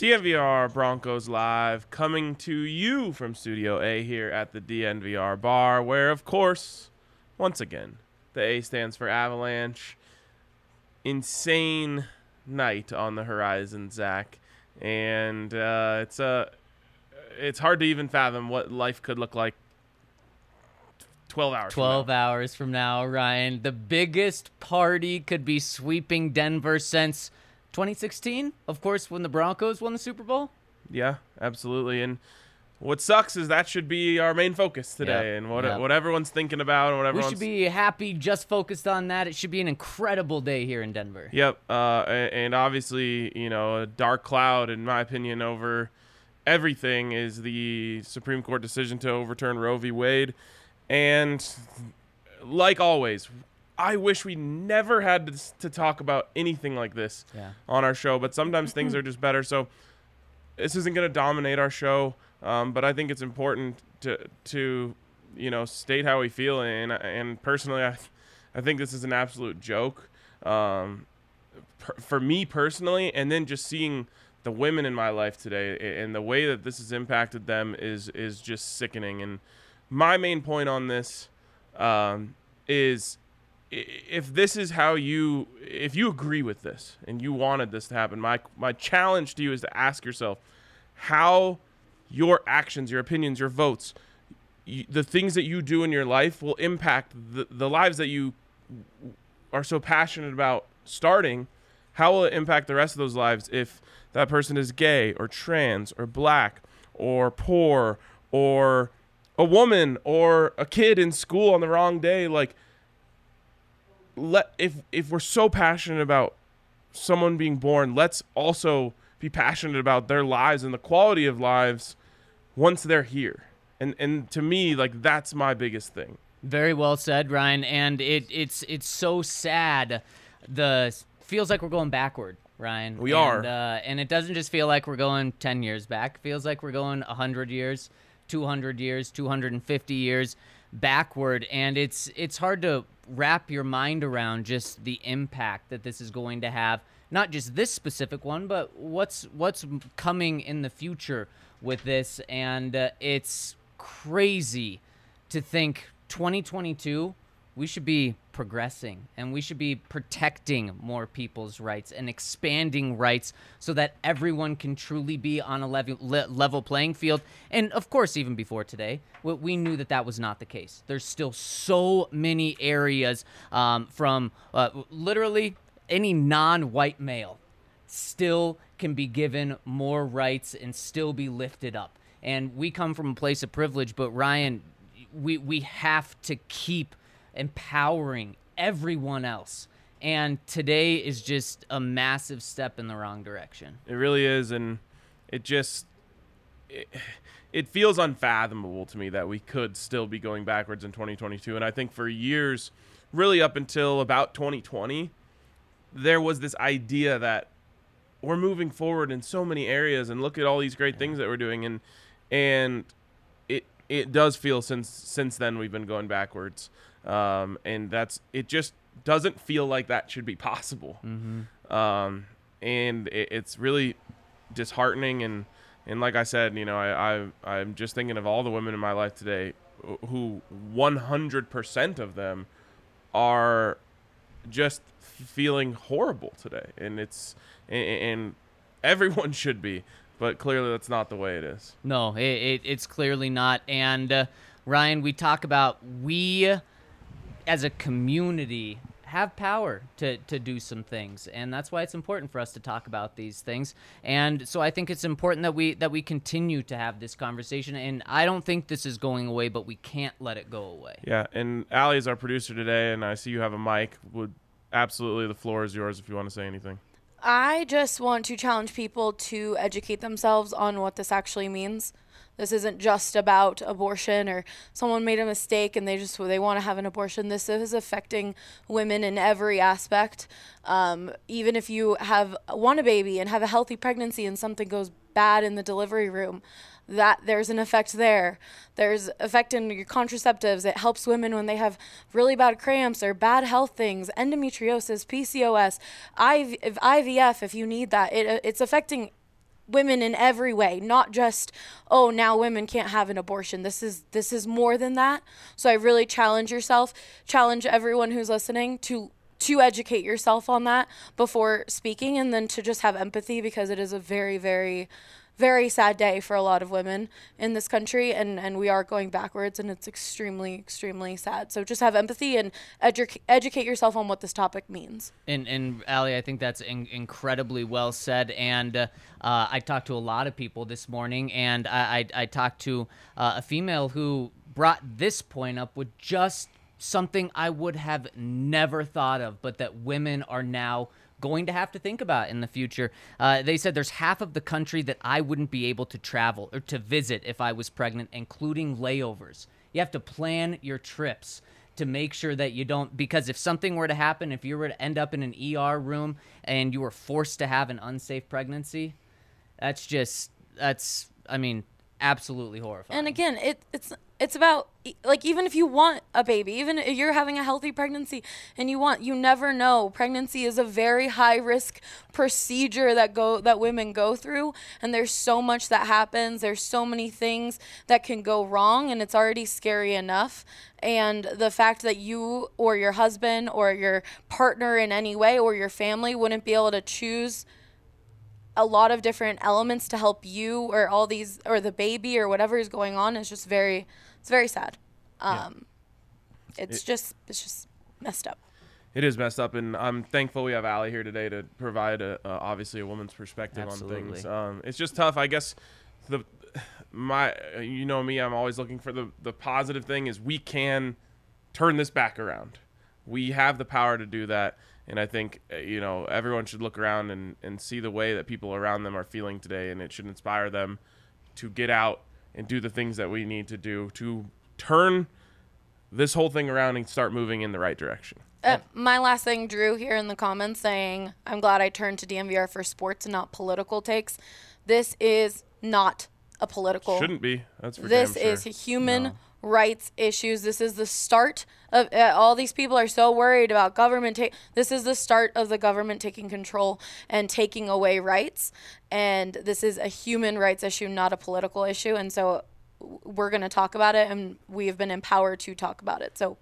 DNVR Broncos Live coming to you from Studio A here at the DNVR bar, where, of course, once again, the A stands for Avalanche. Insane night on the horizon, Zach. And uh, it's a it's hard to even fathom what life could look like 12 hours 12 from hours from now, Ryan. The biggest party could be sweeping Denver since 2016, of course, when the Broncos won the Super Bowl. Yeah, absolutely. And what sucks is that should be our main focus today Yep, and what, yep. what everyone's thinking about and what We should be happy just focused on that. It should be an incredible day here in Denver. Yep, uh, and obviously, you know, a dark cloud, in my opinion, over everything is the Supreme Court decision to overturn Roe v. Wade. And like always, I wish we never had to, to talk about anything like this Yeah. on our show, but sometimes things are just better. So this isn't going to dominate our show, um, but I think it's important to to you know state how we feel, and and personally, I I think this is an absolute joke. Um, per, for me personally, and then just seeing the women in my life today and the way that this has impacted them is is just sickening. And my main point on this um, is if this is how you if you agree with this and you wanted this to happen my my challenge to you is to ask yourself how your actions your opinions your votes y the things that you do in your life will impact the, the lives that you are so passionate about starting. How will it impact the rest of those lives if that person is gay or trans or black or poor or a woman or a kid in school on the wrong day? Like let if if we're so passionate about someone being born let's also be passionate about their lives and the quality of lives once they're here and and to me like that's my biggest thing Very well said, Ryan. And it it's it's so sad. The feels like we're going backward, Ryan. We and, are. uh, and it doesn't just feel like we're going ten years back. It feels like we're going hundred years, two hundred years, two hundred and fifty years backward. And it's it's hard to wrap your mind around just the impact that this is going to have. Not just this specific one, but what's what's coming in the future with this. And uh, it's crazy to think 2022 we should be progressing and we should be protecting more people's rights and expanding rights so that everyone can truly be on a level le- level playing field and of course even before today we, knew that that was not the case there's still so many areas um, from uh, literally any non-white male still can be given more rights and still be lifted up. And we come from a place of privilege, but Ryan, we we have to keep empowering everyone else. And today is just a massive step in the wrong direction. It really is, and it just it, it feels unfathomable to me that we could still be going backwards in 2022. And I think for years, really up until about 2020, there was this idea that we're moving forward in so many areas, and look at all these great things that we're doing, and and it it does feel since since then we've been going backwards, um, and that's it just doesn't feel like that should be possible um, and it, it's really disheartening and and like I said, you know, I, I I'm just thinking of all the women in my life today who 100% of them are just feeling horrible today, and it's and, and everyone should be, but clearly that's not the way it is. No, it, it, it's clearly not. And uh, Ryan, we talk about we as a community have power to, to do some things and that's why it's important for us to talk about these things and so i think it's important that we that we continue to have this conversation and i don't think this is going away but we can't let it go away Yeah, and Allie is our producer today, and I see you have a mic. Would absolutely the floor is yours if you want to say anything. I just want to challenge people to educate themselves on what this actually means. This isn't just about abortion or someone made a mistake and they just they want to have an abortion. This is affecting women in every aspect. Um, even if you have want a baby and have a healthy pregnancy and something goes bad in the delivery room, that there's an effect there. There's effect in your contraceptives. It helps women when they have really bad cramps or bad health things, endometriosis, PCOS, IV, IVF if you need that. It, it's affecting women in every way not just oh now women can't have an abortion. This is this is more than that. So i really challenge yourself challenge everyone who's listening to to educate yourself on that before speaking and then to just have empathy because it is a very very very sad day for a lot of women in this country and and we are going backwards and it's extremely extremely sad so just have empathy and edu- educate yourself on what this topic means and and Ali, I think that's in- incredibly well said. And uh, uh, I talked to a lot of people this morning, and I I, I talked to uh, a female who brought this point up with just something I would have never thought of, but that women are now going to have to think about in the future. Uh, they said there's half of the country that I wouldn't be able to travel or to visit if I was pregnant, including layovers. You have to plan your trips to make sure that you don't because if something were to happen if you were to end up in an ER room and you were forced to have an unsafe pregnancy that's just that's I mean absolutely horrifying. And again, it it's it's about like even if you want a baby, even if you're having a healthy pregnancy and you want you never know. Pregnancy is a very high risk procedure that go that women go through and there's so much that happens. There's so many things that can go wrong and it's already scary enough. And the fact that you or your husband or your partner in any way or your family wouldn't be able to choose a lot of different elements to help you or all these or the baby or whatever is going on is just very it's very sad um it's It- just it's just messed up It is messed up, and I'm thankful we have Allie here today to provide a, uh, obviously a woman's perspective on things. Um, it's just tough, I guess. The my you know me, I'm always looking for the the positive thing is we can turn this back around. We have the power to do that, and I think uh, you know everyone should look around and and see the way that people around them are feeling today, and it should inspire them to get out and do the things that we need to do to turn this whole thing around and start moving in the right direction. uh, my last thing drew here in the comments saying i'm glad i turned to DNVR for sports and not political takes this is not a political Shouldn't be. That's for this damn sure. is human rights issues. This is the start of uh, all these people are so worried about government ta- this is the start of the government taking control and taking away rights. And this is a human rights issue not a political issue. And so we're going to talk about it and we have been empowered to talk about it. So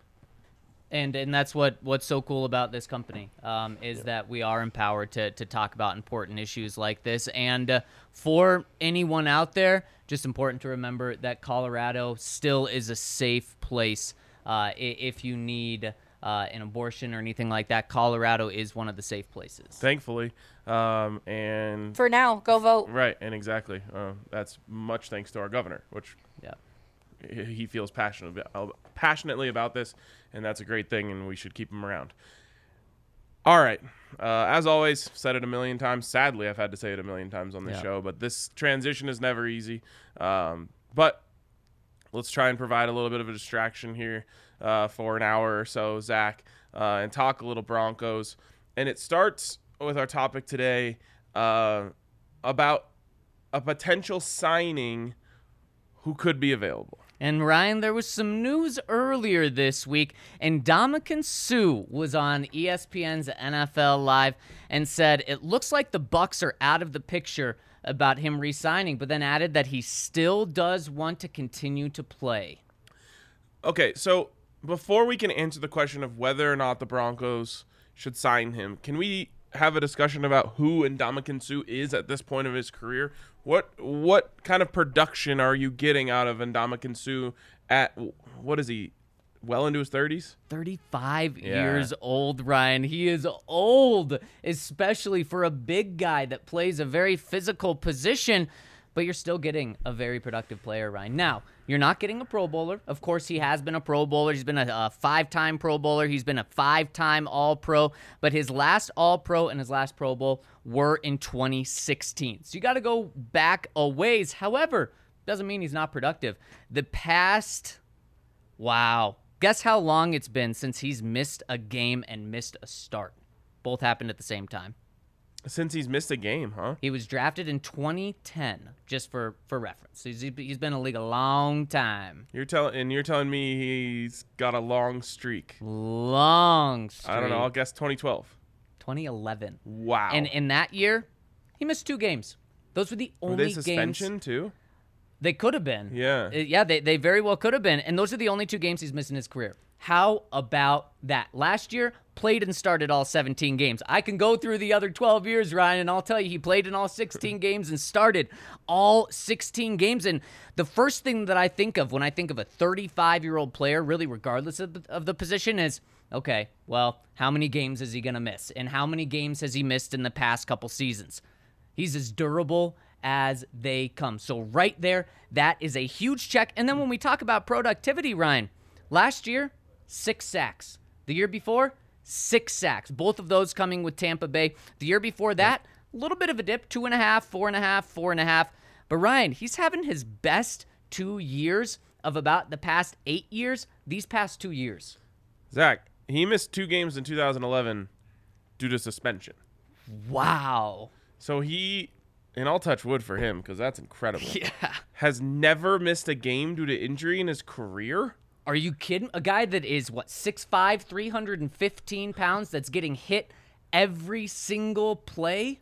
and and that's what what's so cool about this company um, is that we are empowered to to talk about important issues like this. And uh, for anyone out there, just important to remember that Colorado still is a safe place uh, if you need. Uh, an abortion or anything like that, Colorado is one of the safe places. Thankfully, um, and for now go vote right, and exactly. Uh, that's much thanks to our governor, which Yeah. he he feels passionate about, passionately about this, and that's a great thing, and we should keep him around. All right, uh, as always, said it a million times. Sadly, I've had to say it a million times on the Yeah. show, but this transition is never easy. Um, but let's try and provide a little bit of a distraction here uh, for an hour or so, Zach, uh, and talk a little Broncos. And it starts with our topic today uh, about a potential signing who could be available. And Ryan, there was some news earlier this week, and Ndamukong Suh was on ESPN's NFL Live and said it looks like the Bucks are out of the picture about him re-signing, but then added that he still does want to continue to play. Okay, so before we can answer the question of whether or not the Broncos should sign him, can we have a discussion about who Ndamukong Suh is at this point of his career? What what kind of production are you getting out of Ndamukong Suh at what is he? Well into his thirties. 35 Yeah. years old, Ryan. He is old, especially for a big guy that plays a very physical position. but you're still getting a very productive player, Ryan. Now, you're not getting a Pro Bowler. Of course, he has been a Pro Bowler. He's been a, a five time Pro Bowler. He's been a five time All Pro, but his last All Pro and his last Pro Bowl were in 2016. So you got to go back a ways. However, doesn't mean he's not productive. The past, wow. Guess how long it's been since he's missed a game and missed a start? Both happened at the same time. Since he's missed a game, huh? He was drafted in 2010, just for for reference. He's, he's been in the league a long time. You're telling and you're telling me he's got a long streak. Long streak. I don't know. I'll guess 2012. 2011. Wow. And in that year, he missed two games. Those were the only Were they suspension games too? they could have been. Yeah. Uh, yeah, they, they very well could have been. And those are the only two games he's missed in his career. How about that? Last year, played and started all 17 games. I can go through the other 12 years, Ryan, and I'll tell you, he played in all 16 games and started all 16 games. And the first thing that I think of when I think of a 35 year old player, really, regardless of the, of the position, is okay, well, how many games is he going to miss? And how many games has he missed in the past couple seasons? He's as durable as they come. So, right there, that is a huge check. And then when we talk about productivity, Ryan, last year, six sacks. The year before, six sacks. Both of those coming with Tampa Bay. The year before that, a little bit of a dip two and a half, four and a half, four and a half. But, Ryan, he's having his best two years of about the past eight years, these past two years. Zach, he missed two games in 2011 due to suspension. Wow. So he, and I'll touch wood for him because that's incredible. Yeah. Has never missed a game due to injury in his career. Are you kidding? A guy that is what 6'5", 315 pounds that's getting hit every single play?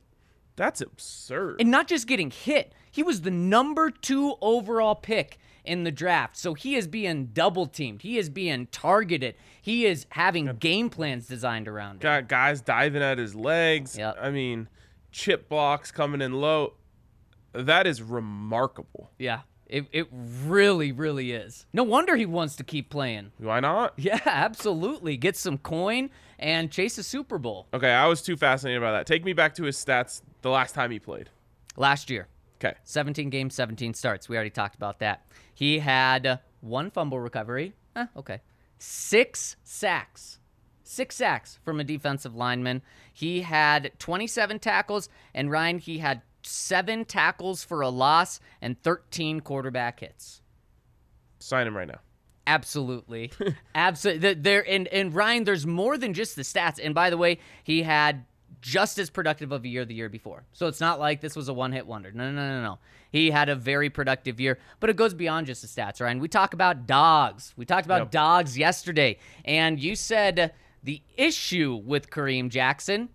That's absurd. And not just getting hit. He was the number 2 overall pick in the draft. So he is being double teamed. He is being targeted. He is having game plans designed around him. Got guys diving at his legs. Yep. I mean, chip blocks coming in low. That is remarkable. Yeah. It, it really, really is. No wonder he wants to keep playing. Why not? Yeah, absolutely. Get some coin and chase a Super Bowl. Okay, I was too fascinated by that. Take me back to his stats the last time he played. Last year, Okay. 17 games, 17 starts. We already talked about that. He had one fumble recovery. Eh, okay. Six sacks. Six sacks from a defensive lineman. He had 27 tackles, and Ryan, he had seven tackles for a loss and 13 quarterback hits. Sign him right now. Absolutely. Absolutely. There and and Ryan, there's more than just the stats. And by the way, he had just as productive of a year the year before. So it's not like this was a one-hit wonder. No, no, no, no, no. He had a very productive year, but it goes beyond just the stats, Ryan. We talk about dogs. We talked about Yep. dogs yesterday, and you said the issue with Kareem Jackson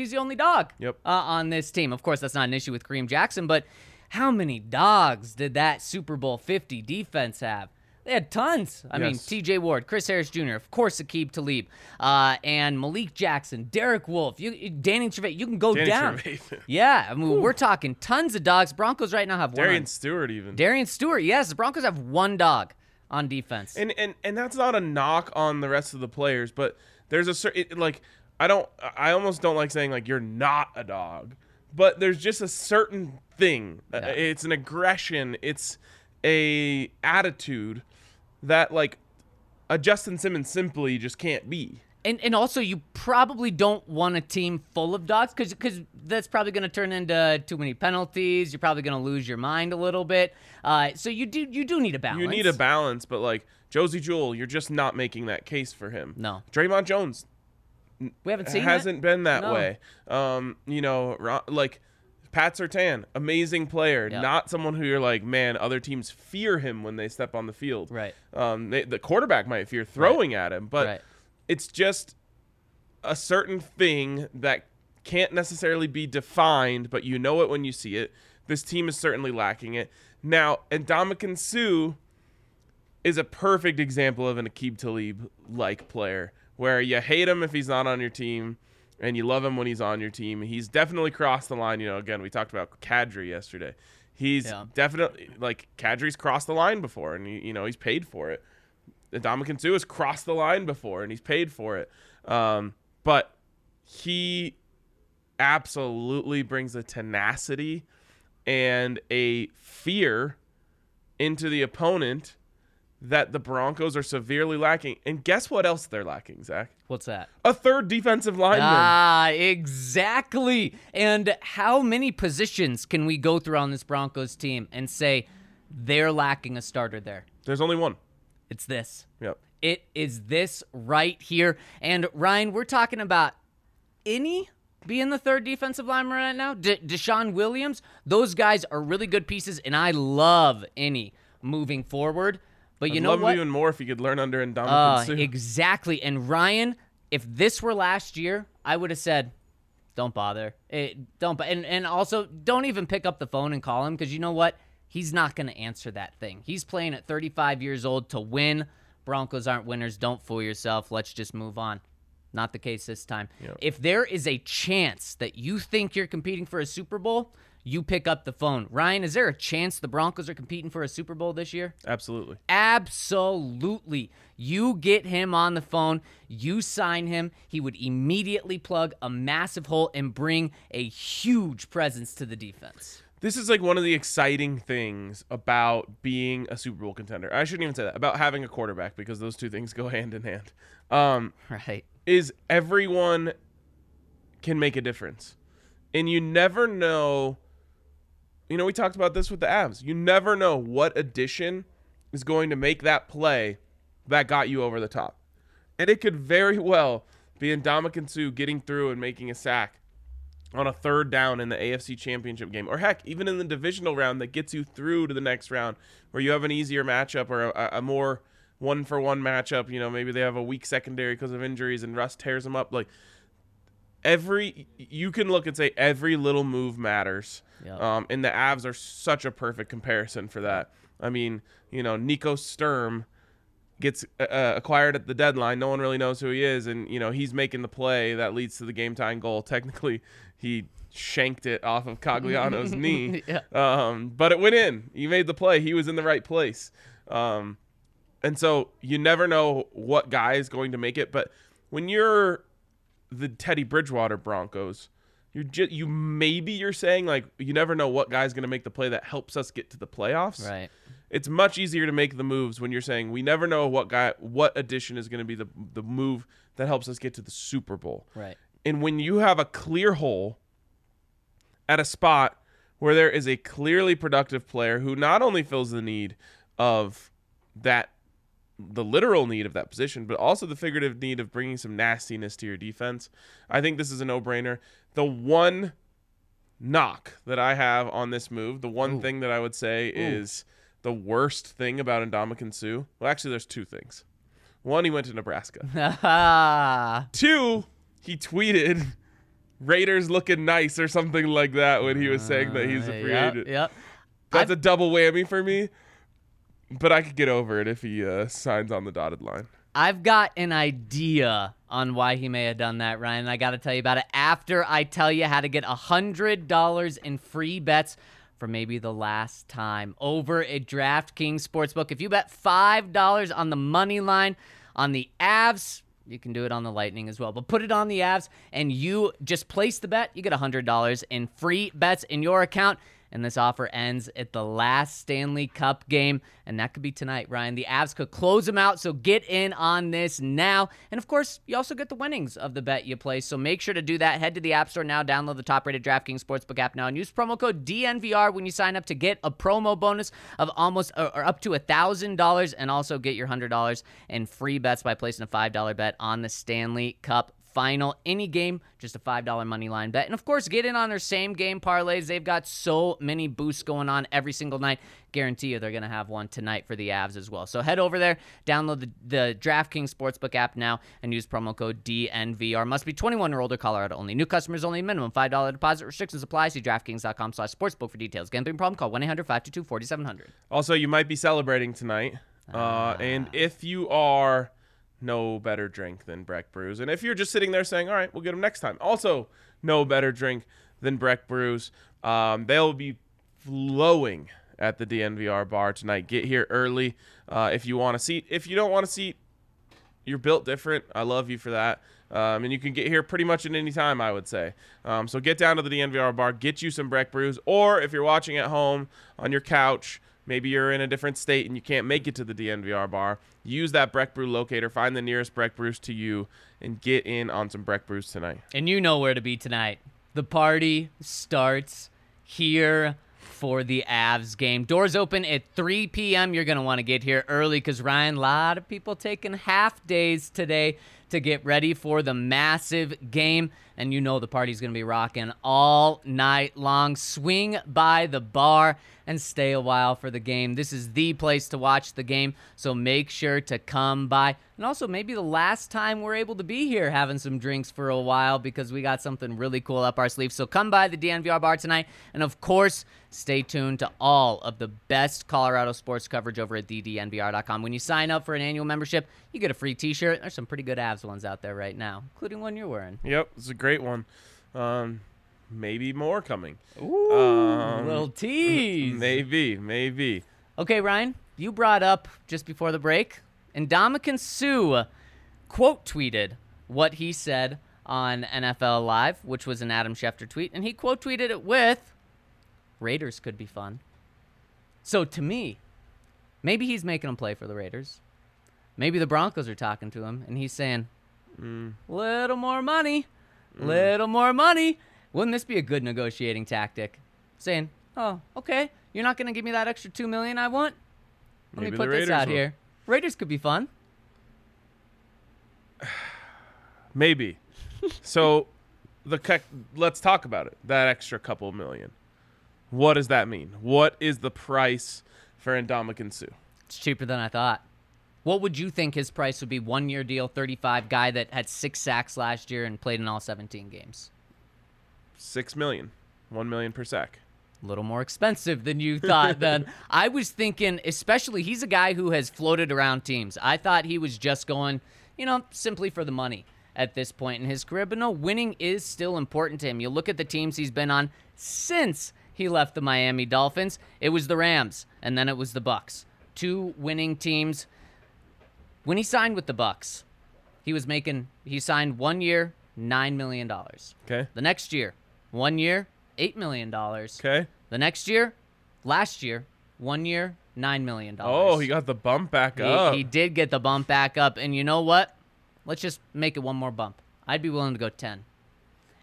he's the only dog Yep. uh, on this team. Of course, that's not an issue with Kareem Jackson, but how many dogs did that Super Bowl 50 defense have? They had tons. I mean, T.J. Ward, Chris Harris Jr., of course, Aqib Talib, uh, and Malik Jackson, Derek Wolfe, you, Danny Trevathan. You can go Danny down. Yeah, I mean, we're talking tons of dogs. Broncos right now have one. Darian Stewart even. Darian Stewart, yes, the Broncos have one dog on defense. and and and that's not a knock on the rest of the players, but there's a certain like I don't I almost don't like saying like you're not a dog, but there's just a certain thing. Uh, Yeah. It's an aggression. It's a attitude that like a Justin Simmons simply just can't be. And and also you probably don't want a team full of dogs because because that's probably going to turn into too many penalties. You're probably going to lose your mind a little bit. Uh, so you do you do need a balance. You need a balance, but like Josey Jewell, you're just not making that case for him. No. Dre'Mont Jones We haven't seen hasn't it. been that No. way. Um, you know, like Pat Surtain, amazing player, Yeah. not someone who you're like, man, other teams fear him when they step on the field. Right. Um, they, the quarterback might fear throwing at him, but Right. it's just a certain thing that can't necessarily be defined, but you know it when you see it. This team is certainly lacking it. Now, Ndamukong Suh is a perfect example of an Aqib Talib like player where you hate him if he's not on your team and you love him when he's on your team. He's definitely crossed the line. You know, again, we talked about Kadri yesterday. He's Yeah. definitely like Kadri's crossed the line before and, you know, he's paid for it. Ndamukong Suh has crossed the line before and he's paid for it. Um, but he absolutely brings a tenacity and a fear into the opponent that the Broncos are severely lacking. And guess what else they're lacking, Zach? What's that? A third defensive lineman. Ah, exactly. And how many positions can we go through on this Broncos team and say they're lacking a starter there? There's only one. It's this. Yep. It is this right here. And Ryan, we're talking about any being the third defensive lineman right now. De- DeShawn Williams, those guys are really good pieces, and I love any moving forward. But you I'd know love what? even more if you could learn under Ndamukong Uh, exactly. And Ryan, if this were last year, I would have said, "Don't bother. It, don't." bo- And and also, don't even pick up the phone and call him because you know what? He's not going to answer that thing. He's playing at 35 years old to win. Broncos aren't winners. Don't fool yourself. Let's just move on. Not the case this time. If there is a chance that you think you're competing for a Super Bowl, you pick up the phone. Ryan, is there a chance the Broncos are competing for a Super Bowl this year? Absolutely. Absolutely. You get him on the phone, you sign him, he would immediately plug a massive hole and bring a huge presence to the defense. This is like one of the exciting things about being a Super Bowl contender. I shouldn't even say that. About having a quarterback because those two things go hand in hand. Um, Right. is everyone can make a difference. And you never know. You know, we talked about this with the Avs. You never know what addition is going to make that play that got you over the top. And it could very well be Ndamukong Suh getting through and making a sack on a third down in the AFC Championship game, or heck, even in the divisional round that gets you through to the next round, where you have an easier matchup or a, a more one for one matchup. You know, maybe they have a weak secondary because of injuries, and Russ tears them up. Like every, you can look and say every little move matters. Yep. Um, and the Avs are such a perfect comparison for that. I mean, you know, Nico Sturm gets uh, uh, acquired at the deadline. No one really knows who he is, and you know he's making the play that leads to the game time goal. Technically, he shanked it off of Cogliano's knee, Yeah. um, but it went in. He made the play. He was in the right place, um, and so you never know what guy is going to make it. But when you're the Teddy Bridgewater Broncos, you're just you maybe you're saying like you never know what guy's going to make the play that helps us get to the playoffs Right. it's much easier to make the moves when you're saying we never know what guy what addition is going to be the the move that helps us get to the Super Bowl. Right. And when you have a clear hole at a spot where there is a clearly productive player who not only fills the need of that the literal need of that position, but also the figurative need of bringing some nastiness to your defense. I think this is a no-brainer. The one knock that I have on this move, the one thing that I would say is the worst thing about Ndamukong Suh. Well, actually, there's two things. One, he went to Nebraska. Ah, Two, he tweeted Raiders looking nice or something like that when he was saying that he's a free yep, agent. Yep. That's a double whammy for me. But I could get over it if he uh, signs on the dotted line. I've got an idea on why he may have done that, Ryan. I got to tell you about it after I tell you how to get $100 in free bets for maybe the last time over at DraftKings Sportsbook. If you bet $5 on the money line on the Avs, you can do it on the Lightning as well, but put it on the Avs and you just place the bet. You get $100 in free bets in your account. And this offer ends at the last Stanley Cup game, and that could be tonight, Ryan. The Avs could close them out, so get in on this now. And of course, you also get the winnings of the bet you place, so make sure to do that. Head to the App Store now, download the top rated DraftKings Sportsbook app now, and use promo code DNVR when you sign up to get a promo bonus of almost or, up to a $1,000, and also get your $100 in free bets by placing a $5 bet on the Stanley Cup final any game just a $5 money line bet. And of course get in on their same game parlays. They've got so many boosts going on every single night. Guarantee you they're going to have one tonight for the avs as well. So head over there download the, the draftkings sportsbook app now and use promo code dnvr must be 21 or older colorado only. New customers only. Minimum $5 deposit restrictions apply. See draftkings.com slash sportsbook for details. Gambling problem? Call 1-800-522-4700 Also, you might be celebrating tonight. Uh, and if you are no better drink than Breck Brews, and if you're just sitting there saying, all right, we'll get them next time, also no better drink than Breck Brews, um, they'll be flowing at the DNVR bar tonight. Get here early uh, if you want a seat. If you don't want a seat, you're built different. I love you for that. Um, and you can get here pretty much at any time, I would say. Um, so get down to the DNVR bar, get you some Breck brews, or if you're watching at home on your couch, maybe you're in a different state and you can't make it to the DNVR bar, use that Breck brew locator, find the nearest Breck brews to you, and get in on some Breck brews tonight. And you know where to be tonight. The party starts here for the Avs game. Doors open at 3 p.m. You're going to want to get here early because, Ryan, a lot of people taking half days today to get ready for the massive game. And you know the party's going to be rocking all night long. Swing by the bar and stay a while for the game. This is the place to watch the game, so make sure to come by. And also, maybe the last time we're able to be here having some drinks for a while because we got something really cool up our sleeve. So come by the DNVR bar tonight. And of course, stay tuned to all of the best Colorado sports coverage over at ddnvr.com. When you sign up for an annual membership, you get a free t shirt. There's some pretty good Avs ones out there right now, including one you're wearing. Yep, it's a great one. Um, maybe more coming. Ooh, Um, little tease. Maybe, maybe. Okay, Ryan, you brought up just before the break, and Ndamukong Suh quote tweeted what he said on NFL Live, which was an Adam Schefter tweet, and he quote tweeted it with Raiders could be fun. So to me, maybe he's making them play for the Raiders. Maybe the Broncos are talking to him, and he's saying, "Little more money, Mm. little more money." Wouldn't this be a good negotiating tactic? Saying, "Oh, okay, you're not going to give me that extra two million I want. Let Maybe me put this out will." here. Raiders could be fun." Maybe. so, the let's talk about it. That extra couple million. What does that mean? What is the price for Ndamukong Suh? It's cheaper than I thought. What would you think his price would be? One year deal, 35, guy that had six sacks last year and played in all 17 games. Six million. One million per sack. A little more expensive than you thought then. I was thinking, especially, he's a guy who has floated around teams. I thought he was just going, you know, simply for the money at this point in his career. But no, winning is still important to him. You look at the teams he's been on since he left the Miami Dolphins. It was the Rams, and then it was the Bucks. Two winning teams. When he signed with the Bucks, he was making he signed one year, nine million dollars. Okay. The next year, one year, eight million dollars. Okay. The next year, last year, one year, nine million dollars. Oh, he got the bump back he, up. he did get the bump back up, and you know what? Let's just make it one more bump. I'd be willing to go ten.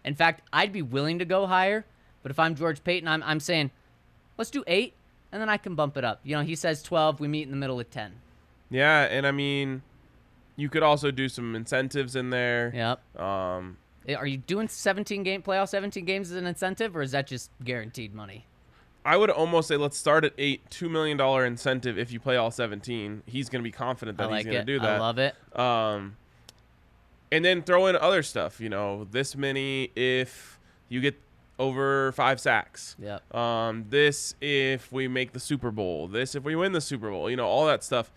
In fact, I'd be willing to go higher. But if I'm George Paton, I'm I'm saying, let's do eight, and then I can bump it up. You know, he says twelve. We meet in the middle at ten. Yeah, and I mean, you could also do some incentives in there. Yep. Um, Eh, Are you doing 17 game playoff 17 games as an incentive, or is that just guaranteed money? I would almost say let's start at eight, two million dollar incentive if you play all seventeen. He's going to be confident that like he's it. to do that. I love it. Um, and then throw in other stuff. You know, this many if you get over five sacks. Yep. Um, this if we make the Super Bowl. This if we win the Super Bowl. You know, all that stuff.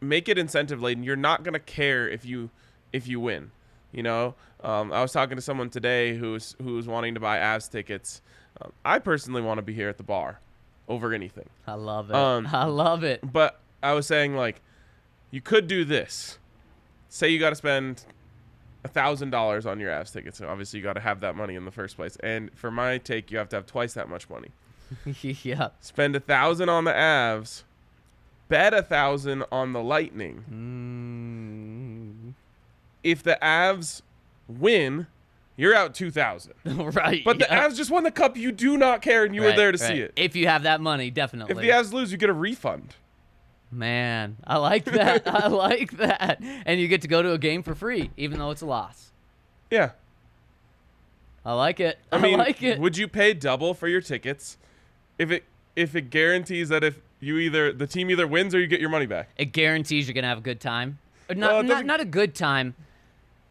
Make it incentive laden. You're not gonna care if you if you win. You know, um, I was talking to someone today who's who's wanting to buy Avs tickets. Um, I personally want to be here at the bar over anything. I love it. Um, I love it. But I was saying like, you could do this. Say you got to spend a thousand dollars on your Avs tickets. So obviously, you got to have that money in the first place. And for my take, you have to have twice that much money. yeah. Spend a thousand on the Avs. Bet a thousand on the Lightning. Mm. If the Avs win, you're out two thousand. right. But the yeah. Avs just won the cup. You do not care, and you were there to right. see it. If you have that money, definitely. If the Avs lose, you get a refund. Man, I like that. I like that. And you get to go to a game for free, even though it's a loss. Yeah. I like it. I, I mean, like it. would you pay double for your tickets if it if it guarantees that if you either the team either wins or you get your money back? it guarantees you're gonna have a good time. Not, Well, not, doesn't- a good time.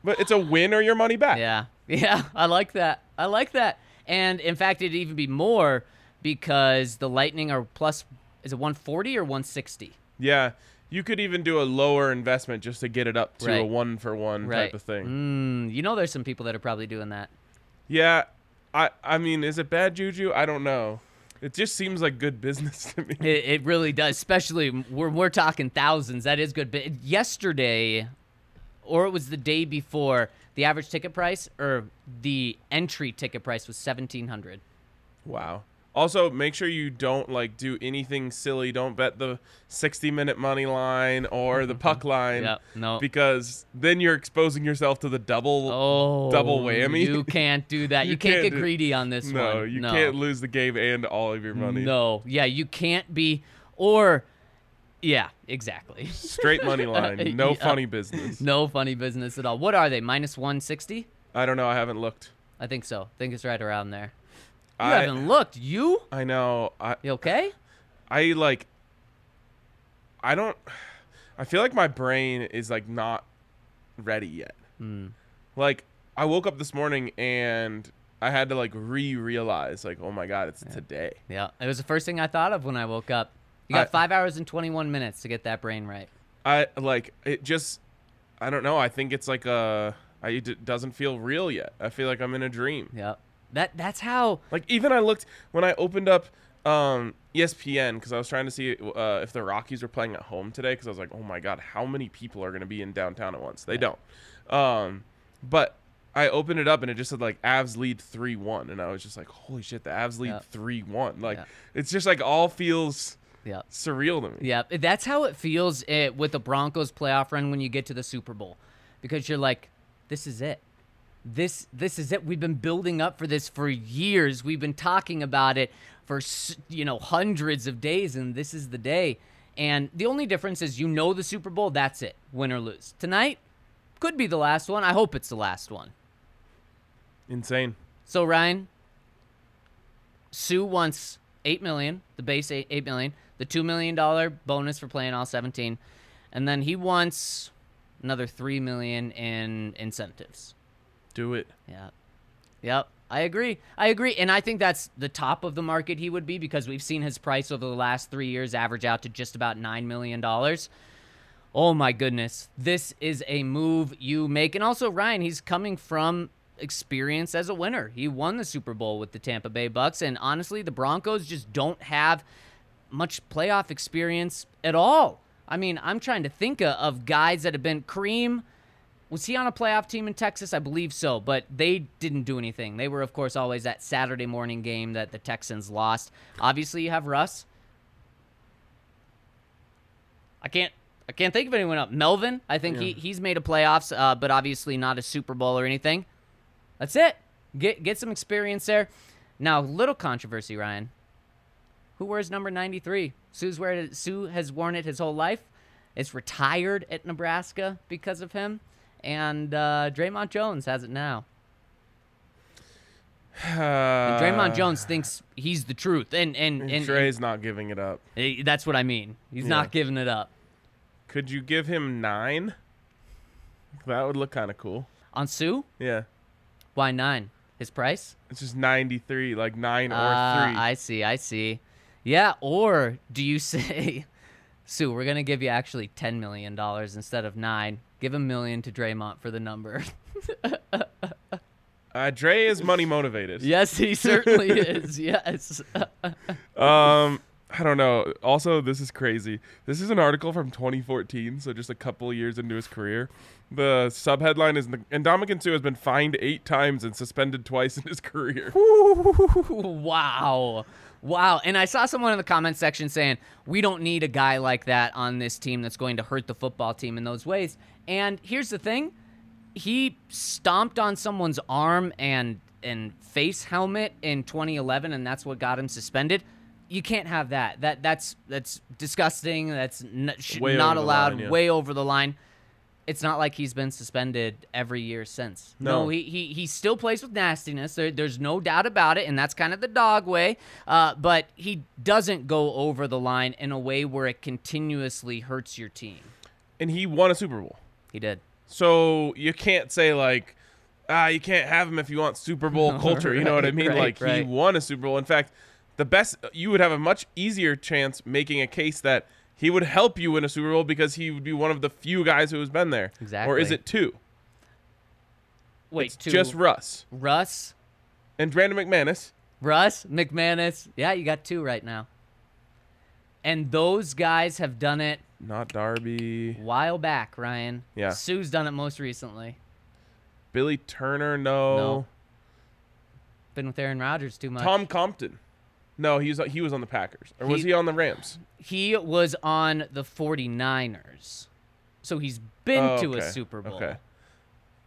But it's a win or your money back. Yeah, yeah, I like that. I like that. And in fact, it'd even be more because the Lightning are plus. Is it 140 or 160? Yeah. You could even do a lower investment just to get it up to a one for one Right. type of thing. Mm, you know, there's some people that are probably doing that. Yeah. I I mean, is it bad juju? I don't know. It just seems like good business to me. It, it really does, especially we're we're talking thousands. That is good. But yesterday, or it was the day before. The average ticket price or the entry ticket price was seventeen hundred. Wow. Also, make sure you don't like do anything silly. Don't bet the 60 minute money line or the puck mm-hmm. line. Yep, no. Because then you're exposing yourself to the double Oh, double whammy. You can't do that. You, You can't, can't get greedy on this one. no, you can't lose the game and all of your money. No, yeah, you can't be, or, yeah, exactly. Straight money line. No Yeah. funny business. No funny business at all. What are they? Minus one sixty? I don't know. I haven't looked. I think so. I think it's right around there. You I, haven't looked. You? I know. I You okay? I like I don't I feel like my brain is like not ready yet. Hmm. Like I woke up this morning and I had to like re-realize like oh my god, it's today. Yeah. It was the first thing I thought of when I woke up. You got I- five hours and twenty one minutes to get that brain right. I like it just I don't know. I think it's like a I it doesn't feel real yet. I feel like I'm in a dream. Yep. That that's how. Like even I looked when I opened up um, ESPN because I was trying to see uh, if the Rockies were playing at home today because I was like, oh my god, how many people are going to be in downtown at once? They don't. Um, but I opened it up and it just said like Avs lead three one, and I was just like, holy shit, the Avs lead Yeah. three one. Like Yeah. it's just like all feels Yeah. surreal to me. Yeah, that's how it feels it, with the Broncos playoff run when you get to the Super Bowl, because you're like, this is it. This this is it. We've been building up for this for years. We've been talking about it for you know hundreds of days, and this is the day. And the only difference is you know the Super Bowl. That's it, win or lose. Tonight could be the last one. I hope it's the last one. Insane. So Ryan, Suh wants eight million, the base eight, eight million, the two million dollar bonus for playing all seventeen, and then he wants another three million in incentives. Do it. Yeah. Yep. I agree. I agree. And I think that's the top of the market he would be because we've seen his price over the last three years average out to just about $9 million. Oh my goodness. This is a move you make. And also, Ryan, he's coming from experience as a winner. He won the Super Bowl with the Tampa Bay Bucks. And honestly, the Broncos just don't have much playoff experience at all. I mean, I'm trying to think of, guys that have been Kareem. Was he on a playoff team in Texas? I believe so, but they didn't do anything. They were, of course, always that Saturday morning game that the Texans lost. Obviously, you have Russ. I can't. I can't think of anyone else. Melvin, I think he, he's made a playoffs, uh, but obviously not a Super Bowl or anything. That's it. Get get some experience there. Now, little controversy, Ryan. Who wears number 93? Suh's wear Suh has worn it his whole life. It's retired at Nebraska because of him. And uh, Dre'Mont Jones has it now. And Dre'Mont Jones thinks he's the truth. And, and, and, and Dre's not giving it up. that's what I mean. He's Yeah. not giving it up. Could you give him nine? That would look kind of cool. On Suh? Yeah. Why nine? His price? It's just 93, like nine or Uh, three. I see, I see. Yeah, or do you say, Suh, we're going to give you actually $10 million instead of nine. Give a million to Dre'Mont for the number. Uh, Dre is money motivated. yes, he certainly is. Yes. Um, I don't know. Also, this is crazy. This is an article from 2014, so just a couple of years into his career. The subheadline is Ndamukong Suh has been fined eight times and suspended twice in his career. wow. Wow. And I saw someone in the comment section saying, we don't need a guy like that on this team that's going to hurt the football team in those ways. And here's the thing he stomped on someone's arm and and face helmet in 2011 and that's what got him suspended you can't have that that that's that's disgusting that's n- sh- not allowed line, yeah. way over the line it's not like he's been suspended every year since. No, No. he, he he still plays with nastiness. There, there's no doubt about it, and that's kind of the dog way. Uh, but he doesn't go over the line in a way where it continuously hurts your team. And he won a Super Bowl. He did. So you can't say, like, ah, you can't have him if you want Super Bowl culture. You know what I mean? right, like, he won a Super Bowl. In fact, the best, you would have a much easier chance making a case that he would help you win a Super Bowl because he would be one of the few guys who has been there. Exactly. Or is it two? Wait, It's to just Russ Russ, and Brandon McManus. Russ, McManus. Yeah, you got two right now. And those guys have done it not Darby. While back, Ryan. Yeah. Suh's done it most recently. Billy Turner, no. No. Been with Aaron Rodgers too much. Tom Compton. No, he was he was on the Packers. Or was He- he on the Rams? He was on the 49ers. So he's been Oh, to okay, a Super Bowl. Okay.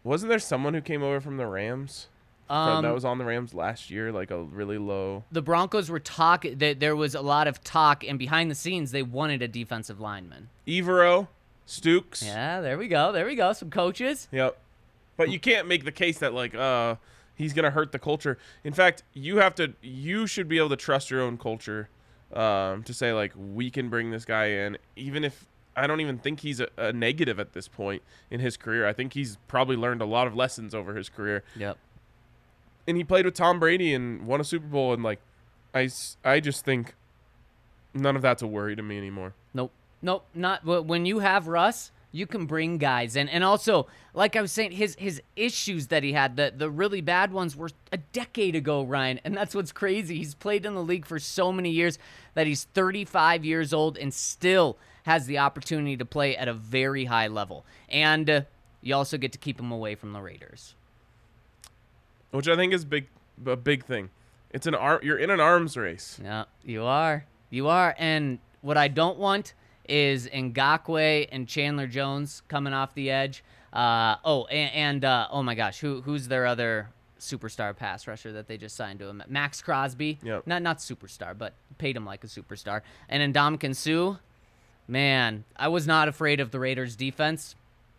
Wasn't there someone who came over from the Rams? Um, that was on the Rams last year, like a really low. the Broncos were talking that there was a lot of talk and behind the scenes they wanted a defensive lineman. Evero, Stukes. Yeah, there we go. There we go. Some coaches. Yep. But you can't make the case that like uh he's gonna hurt the culture. In fact, you have to you should be able to trust your own culture um, to say like we can bring this guy in, even if I don't even think he's a, a negative at this point in his career. I think he's probably learned a lot of lessons over his career, Yep. and he played with Tom Brady and won a Super Bowl. And like, I I just think none of that's a worry to me anymore. Nope. Nope. Not wh- when you have Russ, you can bring guys in. And also, like I was saying, his his issues that he had, the the really bad ones were a decade ago, Ryan. And that's what's crazy. He's played in the league for so many years that he's 35 years old and still has the opportunity to play at a very high level. And uh, you also get to keep him away from the Raiders. which I think is big a big thing. It's an arm. You're in an arms race. Yeah, you are. You are. And what I don't want is Ngakoue and Chandler Jones coming off the edge. Uh, oh, and, and uh, oh my gosh, who who's their other superstar pass rusher that they just signed to him? Maxx Crosby. Yep. Not not superstar, but paid him like a superstar. And Ndamukong Suh. Man, I was not afraid of the Raiders' defense.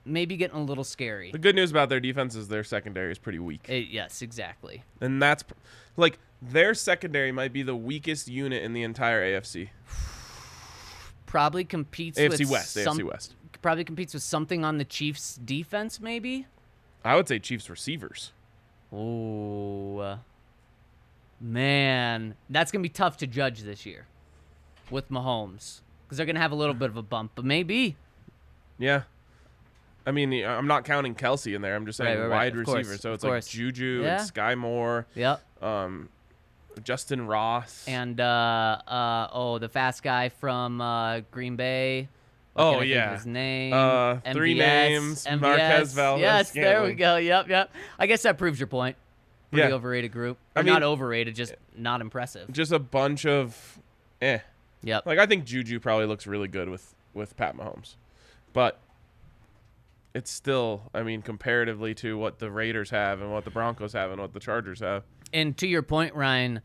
Maybe getting a little scary. The good news about their defense is their secondary is pretty weak, Eh, yes, exactly. and that's like their secondary might be the weakest unit in the entire AFC. Probably competes AFC with West. some- AFC West. Probably competes with something on the Chiefs' defense, maybe. I would say Chiefs receivers. Oh, man, that's gonna be tough to judge this year with Mahomes because they're gonna have a little bit of a bump, but maybe. Yeah. I mean, I'm not counting Kelce in there. I'm just saying Right, right, right. wide course, receiver. So it's like. Juju Yeah. and Skyy Moore, Yep. um, Justin Ross. And uh, uh, oh, the fast guy from uh, Green Bay. Why Oh, can't I think of yeah. his name. Uh, three names, MVS. Marquez Valdes Yes, there we go. Yep, yep. I guess that proves your point. Pretty Yeah. overrated group. I Or not overrated, just not impressive. just a bunch of eh. Yep. Like I think Juju probably looks really good with with Pat Mahomes, but it's still, I mean, comparatively to what the Raiders have and what the Broncos have and what the Chargers have. And to your point, Ryan,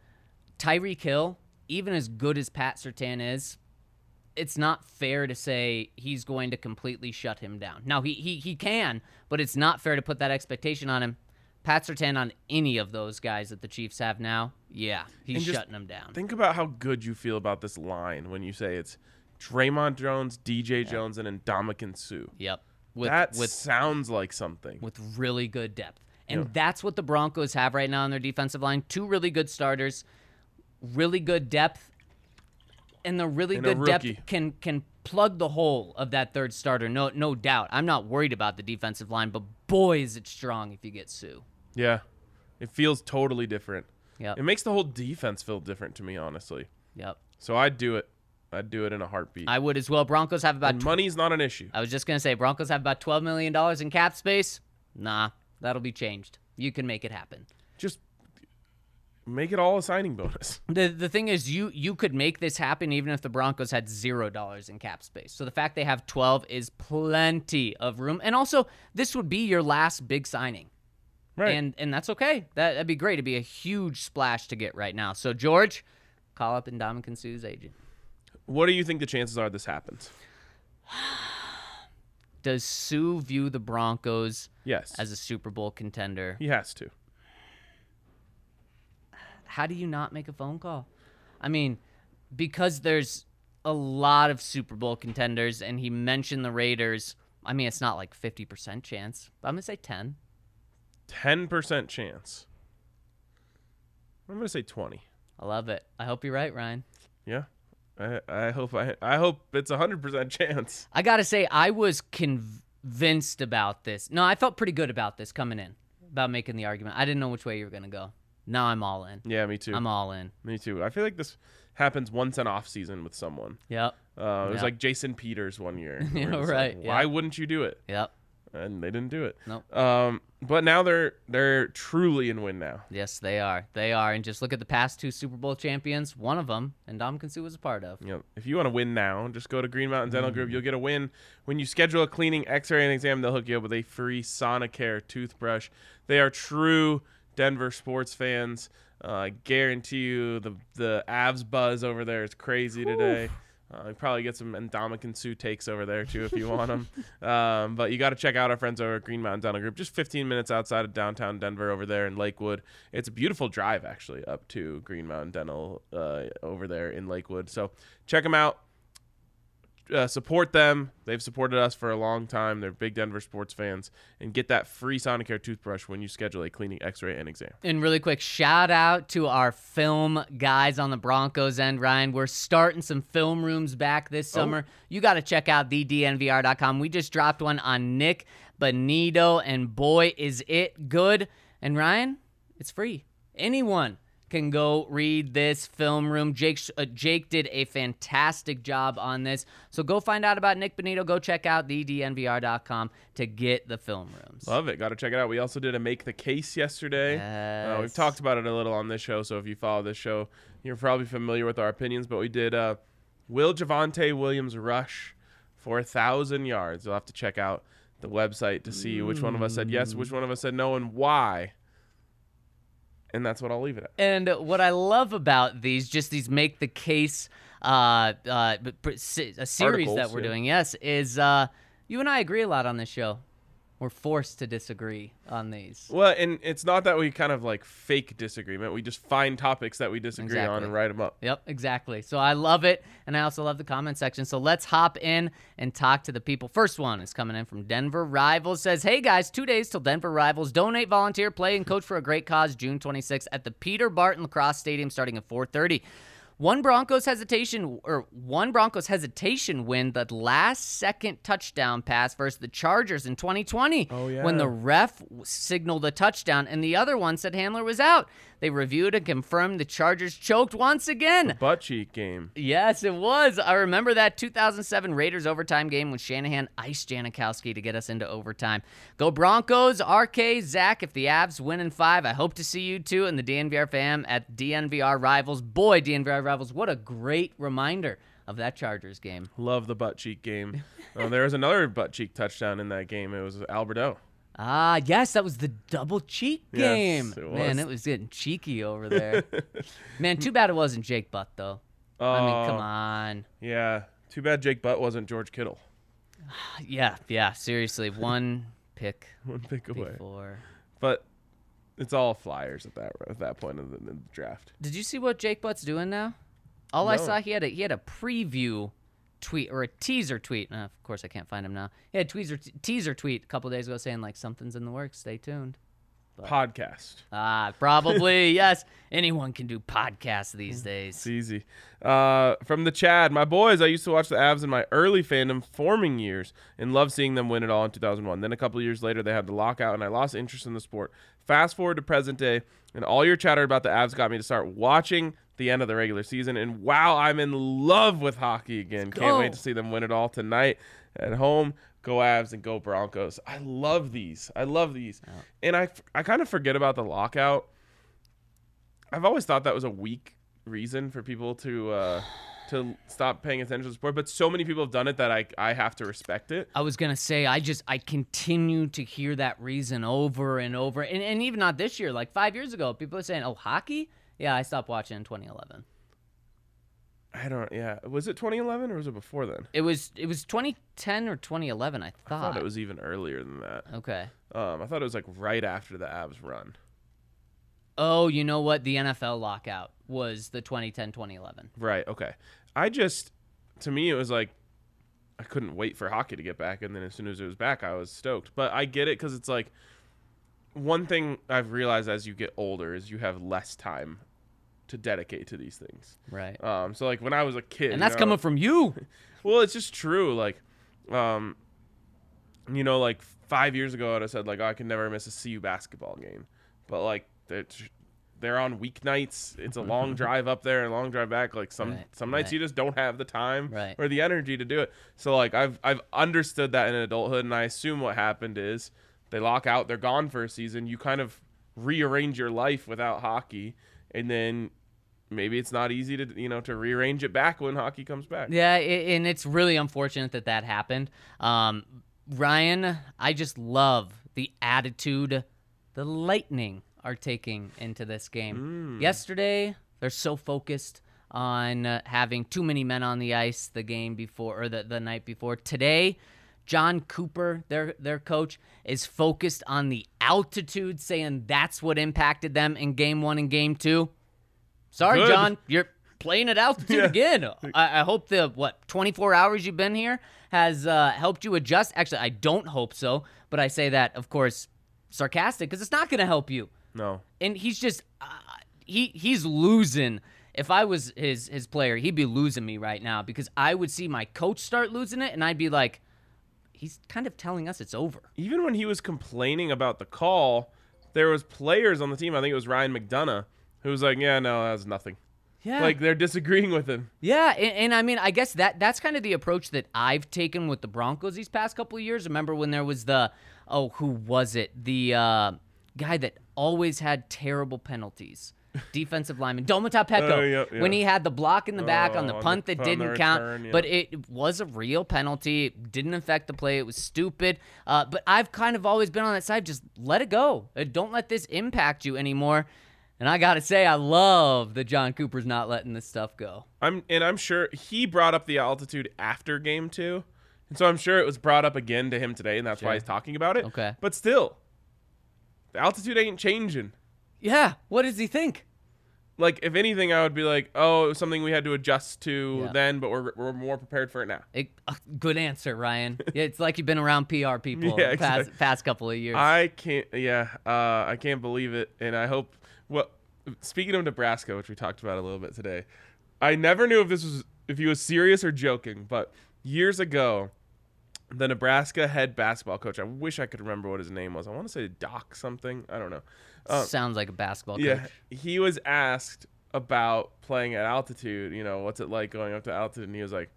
Tyreek Hill, even as good as Pat Surtain is, it's not fair to say he's going to completely shut him down. Now he he he can, but it's not fair to put that expectation on him. Pat Surtain on any of those guys that the Chiefs have now, yeah, he's shutting them down. Think about how good you feel about this line when you say it's Dre'Mont Jones, DJ Jones, and Ndamukong Suh. yep, with that with sounds like something. with really good depth. And Yeah. that's what the Broncos have right now on their defensive line. Two really good starters, really good depth, and the really And good depth can can plug the hole of that third starter. No no doubt. I'm not worried about the defensive line, but boy is it strong if you get Suh. yeah, it feels totally different. Yeah, It makes the whole defense feel different to me, honestly. Yep. So I'd do it. I'd do it in a heartbeat. I would as well. Broncos have about and tw- money's not an issue. I was just gonna say Broncos have about twelve million dollars in cap space. Nah, that'll be changed. You can make it happen. Just make it all a signing bonus. The the thing is you you could make this happen even if the Broncos had zero dollars in cap space. So the fact they have twelve is plenty of room. And also this would be your last big signing. Right. And and that's okay. That that'd be great. It'd be a huge splash to get right now. So George, call up Ndamukong Suh's agent. what do you think the chances are this happens? Does Suh view the Broncos Yes. as a Super Bowl contender? he has to. How do you not make a phone call? I mean, because there's a lot of Super Bowl contenders, and he mentioned the Raiders. I mean, it's not like 50% chance, but I'm going to say 10. 10% chance. I'm going to say 20. I love it. I hope you're right, Ryan. Yeah. I, I hope I I hope it's a 100% chance. I got to say, I was convinced about this. No, I felt pretty good about this coming in, about making the argument. I didn't know which way you were going to go. Now I'm all in. Yeah, me too. I'm all in. me too. I feel like this happens once an off season with someone. Yep. Uh, it was Yeah. like Jason Peters one year. Yeah, We're like, right, Why yeah. wouldn't you do it? Yep. And they didn't do it. Nope. Um, but now they're they're truly in win now. Yes, they are. They are. And just look at the past two Super Bowl champions. One of them, Ndamukong Suh was a part of. Know, if you want to win now, just go to Green Mountain Dental Mm. Group. You'll get a win when you schedule a cleaning, X-ray, and exam. They'll hook you up with a free Sonicare toothbrush. They are true Denver sports fans. Uh, I guarantee you, the the Avs buzz over there is crazy today. Uh, you probably get some Ndamukong Suh takes over there too if you want them. Um, but you got to check out our friends over at Green Mountain Dental Group. Just 15 minutes outside of downtown Denver over there in Lakewood. It's a beautiful drive actually up to Green Mountain Dental uh, over there in Lakewood. So check them out. Uh, support them. They've supported us for a long time. They're big Denver sports fans. And get that free Sonicare toothbrush when you schedule a cleaning, X-ray, and exam. And really quick, shout out to our film guys on the Broncos end, Ryan. We're starting some film rooms back this summer. You got to check out thednvr.com. We just dropped one on Nik Bonitto, and boy, is it good. And Ryan, it's free. Anyone can go read this film room. Jake uh, Jake did a fantastic job on this. So go find out about Nik Bonitto. Go check out thednvr.com to get the film rooms. Love it. Got to check it out. We also did a make the case yesterday. Uh, we've talked about it a little on this show, so if you follow this show, you're probably familiar with our opinions. But we did uh, Will Javonte Williams rush for a thousand yards. You'll have to check out the website to see which one of us said yes, which one of us said no, and why. And that's what I'll leave it at. And what I love about these, just these make the case, uh, uh, b- p- se- a series that we're yeah. doing, yes, is uh, you and I agree a lot on this show. We're forced to disagree on these. Well, and it's not that we kind of like fake disagreement. We just find topics that we disagree on and write them up. Yep, exactly. So I love it, and I also love the comment section. So let's hop in and talk to the people. First one is coming in from Denver Rivals. Says, "Hey guys, two days till Denver Rivals. Donate, volunteer, play, and coach for a great cause. June 26th at the Peter Barton Lacrosse Stadium, starting at 4:30." One Broncos hesitation or one Broncos hesitation win the last second touchdown pass versus the Chargers in 2020 Oh, yeah. when the ref signaled a touchdown and the other one said Handler was out. They reviewed and confirmed the Chargers choked once again. Butt cheek game. Yes, it was. I remember that 2007 Raiders overtime game when Shanahan iced Janikowski to get us into overtime. Go Broncos, RK, Zac. If the Avs win in five, I hope to see you too and the DNVR fam at DNVR Rivals. Boy, DNVR Rivals, what a great reminder of that Chargers game. Love the butt cheek game. uh, there was another butt cheek touchdown in that game. It was Albert O. Ah, yes, that was the double cheek Yes, game. it Man, it was getting cheeky over there. Man, too bad it wasn't Jake Butt though. I mean, come Oh, on. Yeah. Too bad Jake Butt wasn't George Kittle. Yeah, yeah, seriously, one pick One pick away. before. But it's all flyers at that at that point in the, in the draft. Did you see what Jake Butt's doing now? All I saw he had a he had a preview tweet or a teaser tweet. Uh, of course, I can't find him now. He had a teaser teaser tweet a couple days ago saying like something's in the works. Stay tuned. Podcast. Ah, probably yes. Anyone can do podcasts these It's days. easy. Uh, from the Chad, my boys. I used to watch the Avs in my early fandom forming years and loved seeing them win it all in 2001. Then a couple years later, they had the lockout, and I lost interest in the sport. Fast forward to present day, and all your chatter about the Avs got me to start watching the end of the regular season. And wow, I'm in love with hockey again. Can't wait to see them win it all tonight at home. Go Avs and go Broncos. I love these. I love these. And I, I kind of forget about the lockout. I've always thought that was a weak reason for people to uh, to stop paying attention to the sport, but so many people have done it that I I have to respect it. I was gonna say I just I continue to hear that reason over and over, and, and even not this year. Like five years ago, people are saying, "Oh, hockey." Yeah, I stopped watching in 2011. I don't. Yeah, was it 2011 or was it before then? It was it was 2010 or 2011, I I thought. thought it was even earlier than that. okay. Um, I thought it was like right after the Avs run. Oh, you know what? The NFL lockout was the 2010-2011. Right. Okay. I just, to me, it was like I couldn't wait for hockey to get back, and then as soon as it was back, I was stoked. But I get it because it's like one thing I've realized as you get older is you have less time to dedicate to these things. Right. Um, so like when I was a kid, And you that's know, coming from you. Well, it's just true. Like, um, you know, like five years ago, I'd have said like, oh, I can never miss a CU basketball game, but like, that they're on weeknights. It's a long drive up there and a long drive back. Like some Right, some nights right. you just don't have the time Right. or the energy to do it. So like I've I've understood that in adulthood, and I assume what happened is they lock out, they're gone for a season. You kind of rearrange your life without hockey, and then maybe it's not easy to you know to rearrange it back when hockey comes back. Yeah, and it's really unfortunate that that happened. Um, Ryan, I just love the attitude the Lightning are taking into this game. Yesterday, they're so focused on uh, having too many men on the ice the game before or the, the night before. Today, Jon Cooper, their their coach, is focused on the altitude, saying that's what impacted them in game one and game two. Sorry, Good. John, you're playing at altitude Yeah. again. I, I hope the what 24 hours you've been here has uh, helped you adjust. Actually, I don't hope so, but I say that, of course, sarcastic because it's not going to help you. No. And he's just uh, he he's losing. If I was his his player, he'd be losing me right now because I would see my coach start losing it, and I'd be like, he's kind of telling us it's over. even when he was complaining about the call, there was players on the team. I think it was Ryan McDonagh who was like, "Yeah, no, that was nothing." Yeah, Like they're disagreeing with him. Yeah, and, and I mean, I guess that that's kind of the approach that I've taken with the Broncos these past couple of years. Remember when there was the oh, who was it? The uh, guy that always had terrible penalties. Defensive lineman Domata Peko. Oh, yeah, yeah. When he had the block in the back on the Oh, on the- punt that didn't count, yeah. but it was a real penalty. It didn't affect the play. It was stupid. Uh, but I've kind of always been on that side. Just let it go. Uh, Don't let this impact you anymore. And I gotta say, I love that Jon Cooper's not letting this stuff go. I'm and I'm sure he brought up the altitude after game two, and so I'm sure it was brought up again to him today, and that's why he's talking about it. Okay. But still, the altitude ain't changing. Yeah. What does he think? Like if anything, I would be like, "Oh, it was something we had to adjust to Yeah. then, but we're we're more prepared for it now." It, uh, good answer, Ryan. Yeah, it's like you've been around PR people Yeah, the past, exactly. past couple of years. I can't. Yeah, uh, I can't believe it, and I hope. Well, speaking of Nebraska, which we talked about a little bit today, I never knew if this was if he was serious or joking. But years ago, the Nebraska head basketball coach. I wish I could remember what his name was. I want to say Doc something. I don't know. Uh, Sounds like a basketball coach. yeah, he was asked about playing at altitude. You know, what's it like going up to altitude? And he was like,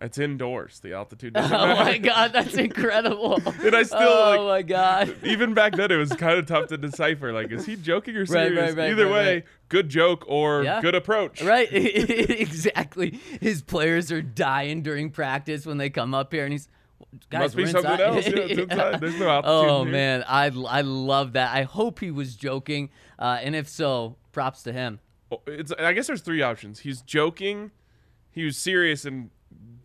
"It's indoors. The altitude." Oh my god, that's incredible. And I still, Oh like- my god. even back then it was kind of tough to decipher like is he joking or serious right, right, either right, way right. good joke or Yeah. good approach Right, exactly. His players are dying during practice when they come up here, and he's guys. Must be something inside." else. Yeah, inside. There's no altitude Oh man, I I love that. I hope he was joking, uh, and if so, props to him. Oh, it's i guess there's three options he's joking he was serious and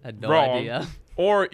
Had no wrong idea. or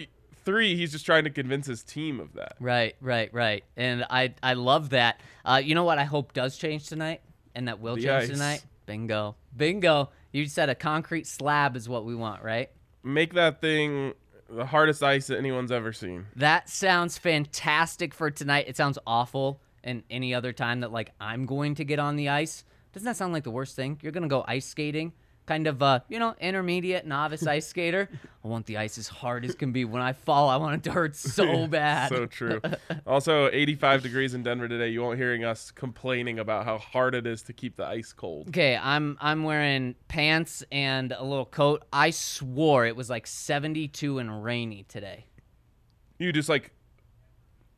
three he's just trying to convince his team of that Right, right, right. And I I love that. Uh, you know what I hope does change tonight and that will The change ice. tonight? Bingo. Bingo. You said a concrete slab is what we want, right? make that thing the hardest ice that anyone's ever seen That sounds fantastic for tonight. It sounds awful and any other time that like I'm going to get on the ice. Doesn't that sound like the worst thing? You're to go ice skating, kind of uh, you know, intermediate novice ice skater. I want the ice as hard as can be. When I fall, I want it to hurt so bad. so true also 85 degrees in denver today you won't hearing us complaining about how hard it is to keep the ice cold Okay, I'm I'm wearing pants and a little coat. I swore it was like 72 and rainy today. you just like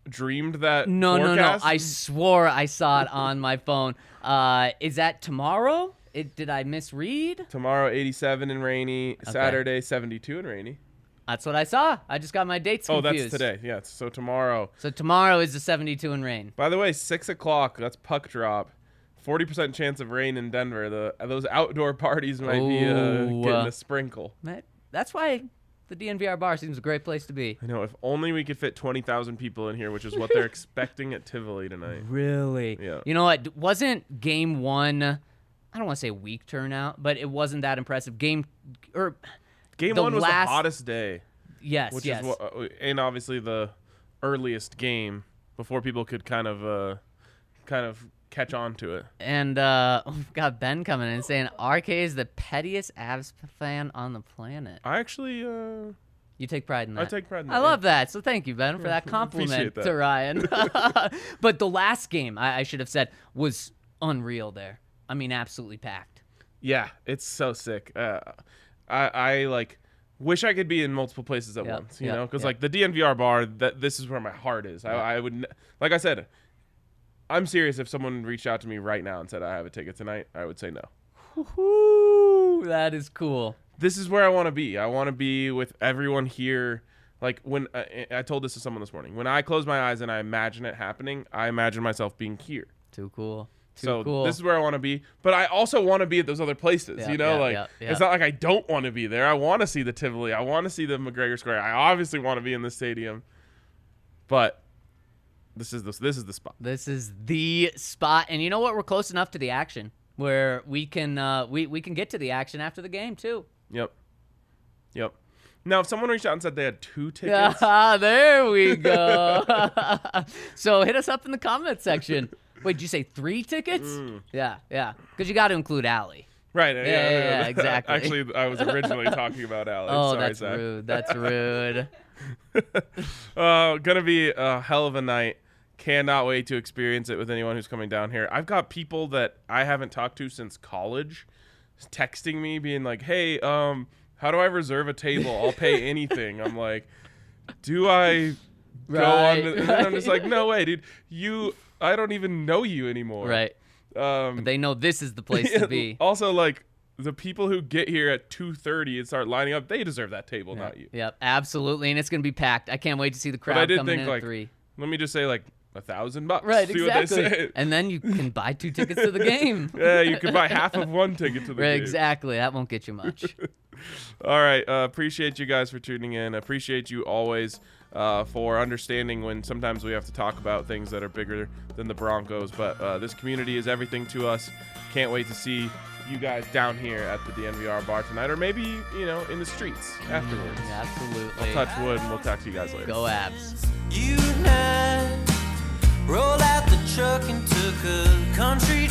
dreamed that No, no, no. I swore I saw it on my phone. Uh, is that tomorrow? It, did I misread? Tomorrow, 87 and rainy. Saturday, 72 and rainy. That's what I saw. I just got my dates Oh, confused. that's today. Yeah. So tomorrow. So tomorrow is the 72 and rain. By the way, six o'clock. That's puck drop. Forty percent chance of rain in Denver. The those outdoor parties might be uh, getting uh, a sprinkle. That- That's why the DNVR bar seems a great place to be. I know. If only we could fit twenty thousand people in here, which is what they're expecting at Tivoli tonight. Really? Yeah. You know what? Wasn't game one? I don't want to say weak turnout, but it wasn't that impressive. Game or Game The one was last- the hottest day, yes, which yes. is what, uh, and obviously the earliest game before people could kind of, uh, kind of catch on to it. And uh, we've got Ben coming in saying RK is the pettiest Avs fan on the planet. I actually, uh, You take pride in that. I take pride in that. I love that. So thank you, Ben, for that compliment that. to Ryan. but the last game, I, I should have said, was unreal there. I mean, absolutely packed. Yeah, it's so sick. Uh, I I like wish I could be in multiple places at Yep, once. You yep, know, because yep. like the DNVR bar, that this is where my heart is. I, I would, like I said, I'm serious. If someone reached out to me right now and said I have a ticket tonight, I would say no. That is cool. This is where I want to be. I want to be with everyone here. Like when uh, I told this to someone this morning, when I close my eyes and I imagine it happening, I imagine myself being here. Too cool. Too so cool. this is where I want to be, but I also want to be at those other places. Yeah, you know, yeah, like yeah, it's not like I don't want to be there. I want to see the Tivoli. I want to see the McGregor Square. I obviously want to be in the stadium, but this is the this is the spot. This is the spot, and you know what? We're close enough to the action where we can uh, we we can get to the action after the game too. Yep, yep. Now, if someone reached out and said they had two tickets, Ah, there we go. so hit us up in the comment section. Wait, did you say three tickets? Mm. Yeah, yeah. Because you got to include Allie. right? Yeah, yeah, yeah, exactly. Actually, I was originally talking about Alex. Oh, Sorry, that's Zac. rude. That's rude. Uh, gonna be a hell of a night. Cannot wait to experience it with anyone who's coming down here. I've got people that I haven't talked to since college texting me, being like, "Hey, um, how do I reserve a table? I'll pay anything." I'm like, "Do I go on?" Right, To, I'm just like, "No way, dude. You, I don't even know you anymore." right. Um, They know this is the place to be. Also, like the people who get here at 2:30 and start lining up, they deserve that table, not you. Yep, absolutely. And it's going to be packed. I can't wait to see the crowd But I did coming think in like 3. let me just say like a thousand bucks. Right, See what they say. exactly. And then you can buy two tickets to the game. yeah, you can buy half of one ticket to the Right, game. exactly. That won't get you much. All right, uh, appreciate you guys for tuning in. Appreciate you always uh, for understanding when sometimes we have to talk about things that are bigger than the Broncos. But uh, this community is everything to us. Can't wait to see you guys down here at the DNVR bar tonight, or maybe you know in the streets afterwards. absolutely. Touch wood, and we'll talk to you guys later. Go Avs. You and I rolled out the truck and took a country